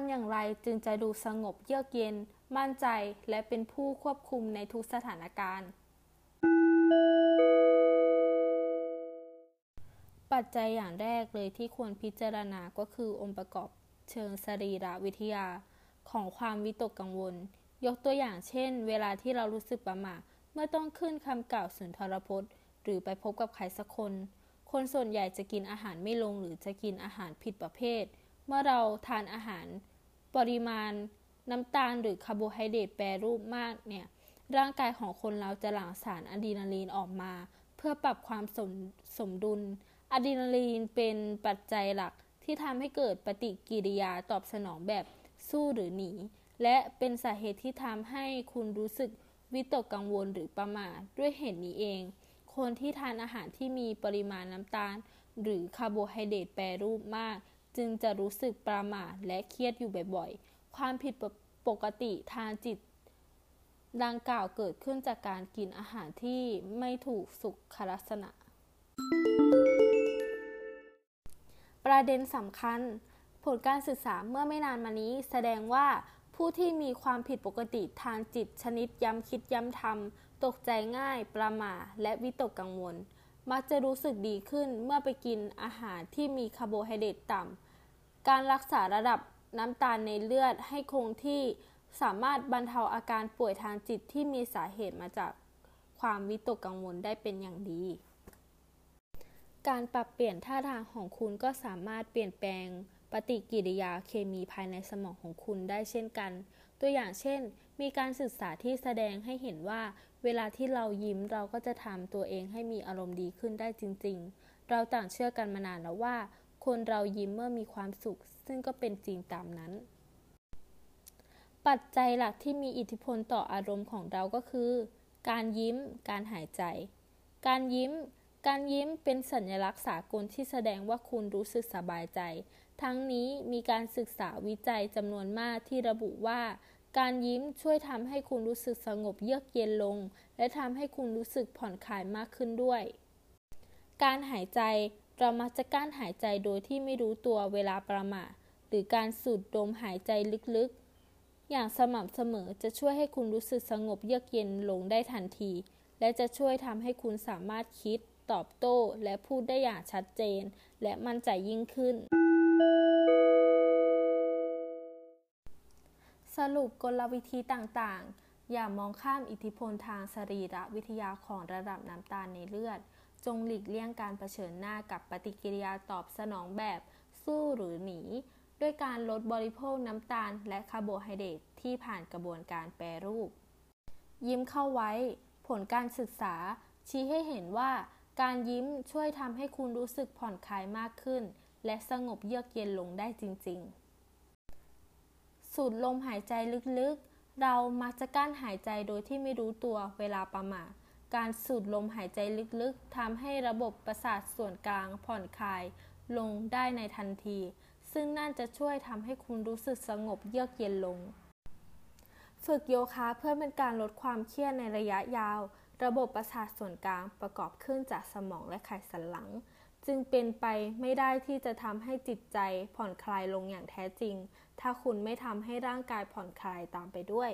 ำอย่างไรจึงจะดูสงบเยือกเย็น มั่นใจและเป็นผู้ควบคุมในทุกสถานการณ์ ปัจจัยอย่างแรกเลยที่ควรพิจารณาก็คือองค์ประกอบเชิงสรีรวิทยา ของความวิตกกังวล ยกตัวอย่างเช่น เวลาที่เรารู้สึกประหม่าเมื่อต้องขึ้นคำกล่าวสุนทรพจน์ หรือไปพบกับใครสักคน คนส่วนใหญ่จะกินอาหารไม่ลงหรือจะกินอาหารผิดประเภท เมื่อเราทานอาหารปริมาณน้ำตาลหรือคาร์โบไฮเดรตแปรรูปมากเนี่ยร่างกายของคนเราจะหลั่งสารอะดรีนาลีนออกมา เพื่อปรับความสมสมดุลอะดรีนาลีนเป็นปัจจัยหลักที่ทำให้เกิดปฏิกิริยาตอบสนองแบบสู้หรือหนี และเป็นสาเหตุที่ทำให้คุณรู้สึกวิตกกังวลหรือประหม่าด้วยเหตุนี้เอง คนที่ทานอาหารที่มีปริมาณน้ำตาล หรือคาร์โบไฮเดรตแปรรูปมาก จึงจะรู้สึกประหม่าและเครียดอยู่บ่อยๆ ความผิดปกติทางจิตดังกล่าวเกิดขึ้นจากการกินอาหารที่ไม่ถูกสุขลักษณะ ประเด็นสำคัญ ผลการศึกษาเมื่อไม่นานมานี้ แสดงว่าผู้ที่มีความผิดปกติทางจิตชนิดย้ำคิดย้ำทำตกใจง่าย ประหม่าและวิตกกังวล มักจะรู้สึกดีขึ้นเมื่อไปกินอาหารที่มีคาร์โบไฮเดรตต่ำ การรักษาระดับน้ำตาลในเลือดให้คงที่สามารถบรรเทาอาการป่วยทางจิตที่มีสาเหตุมาจากความวิตกกังวลได้เป็นอย่างดี การปรับเปลี่ยนท่าทางของคุณก็สามารถเปลี่ยนแปลงปฏิกิริยาเคมีภายในสมองของคุณได้เช่นกัน ตัวอย่างเช่น มีการศึกษาที่แสดงให้เห็นว่า เวลาที่เรายิ้มเราก็จะทำตัวเองให้มีอารมณ์ดีขึ้นได้จริง ๆ เราต่างเชื่อกันมานานแล้วว่า คนเรายิ้มเมื่อมีความสุข ซึ่งก็เป็นจริงตามนั้น ปัจจัยหลักที่มีอิทธิพลต่ออารมณ์ของเราก็คือ การยิ้ม การหายใจ การยิ้ม การยิ้มเป็นสัญลักษณ์สากลที่แสดงว่าคุณรู้สึกสบายใจ ทั้งนี้มีการศึกษาวิจัยจำนวนมากที่ระบุว่าการยิ้มช่วยทำให้คุณรู้สึกสงบเยือกเย็นลง และทำให้คุณรู้สึกผ่อนคลายมากขึ้นด้วย การหายใจ เรามักจะกั้นหายใจโดยที่ไม่รู้ตัวเวลาประมาทหรือการสูดดมหายใจลึกๆ อย่างสม่ำเสมอจะช่วยให้คุณรู้สึกสงบเยือกเย็นลงได้ทันที และจะช่วยทำให้คุณสามารถคิด ตอบโต้ และพูดได้อย่างชัดเจน และมั่นใจยิ่งขึ้น สรุปกลวิธีต่างๆ อย่ามองข้ามอิทธิพลทางสรีรวิทยาของระดับน้ำตาลในเลือด จงหลีกเลี่ยงการเผชิญหน้ากับปฏิกิริยาตอบสนองแบบ สู้หรือหนี ด้วยการลดบริโภคน้ำตาล และคาร์โบไฮเดรตที่ผ่านกระบวนการแปรรูป ยิ้มเข้าไว้ ผลการศึกษา ชี้ให้เห็นว่า การยิ้มช่วยทำให้คุณรู้สึกผ่อนคลายมากขึ้น และสงบเยือกเย็นลงได้จริง ๆ สูดลมหายใจลึกๆ เรามักจะกั้นหายใจโดยที่ไม่รู้ตัวเวลาประมาท การสูดลมหายใจลึกๆทำให้ระบบประสาทส่วนกลางผ่อนคลายลงได้ในทันที ซึ่งน่าจะช่วยทำให้คุณรู้สึกสงบเยือกเย็นลง ฝึกโยคะเพื่อเป็นการลดความเครียดในระยะยาว ระบบประสาทส่วนกลางประกอบขึ้นจากสมองและไขสันหลัง จึงเป็นไปไม่ได้ที่จะทำให้จิตใจผ่อนคลายลงอย่างแท้จริง ถ้าคุณไม่ทำให้ร่างกายผ่อนคลายตามไปด้วย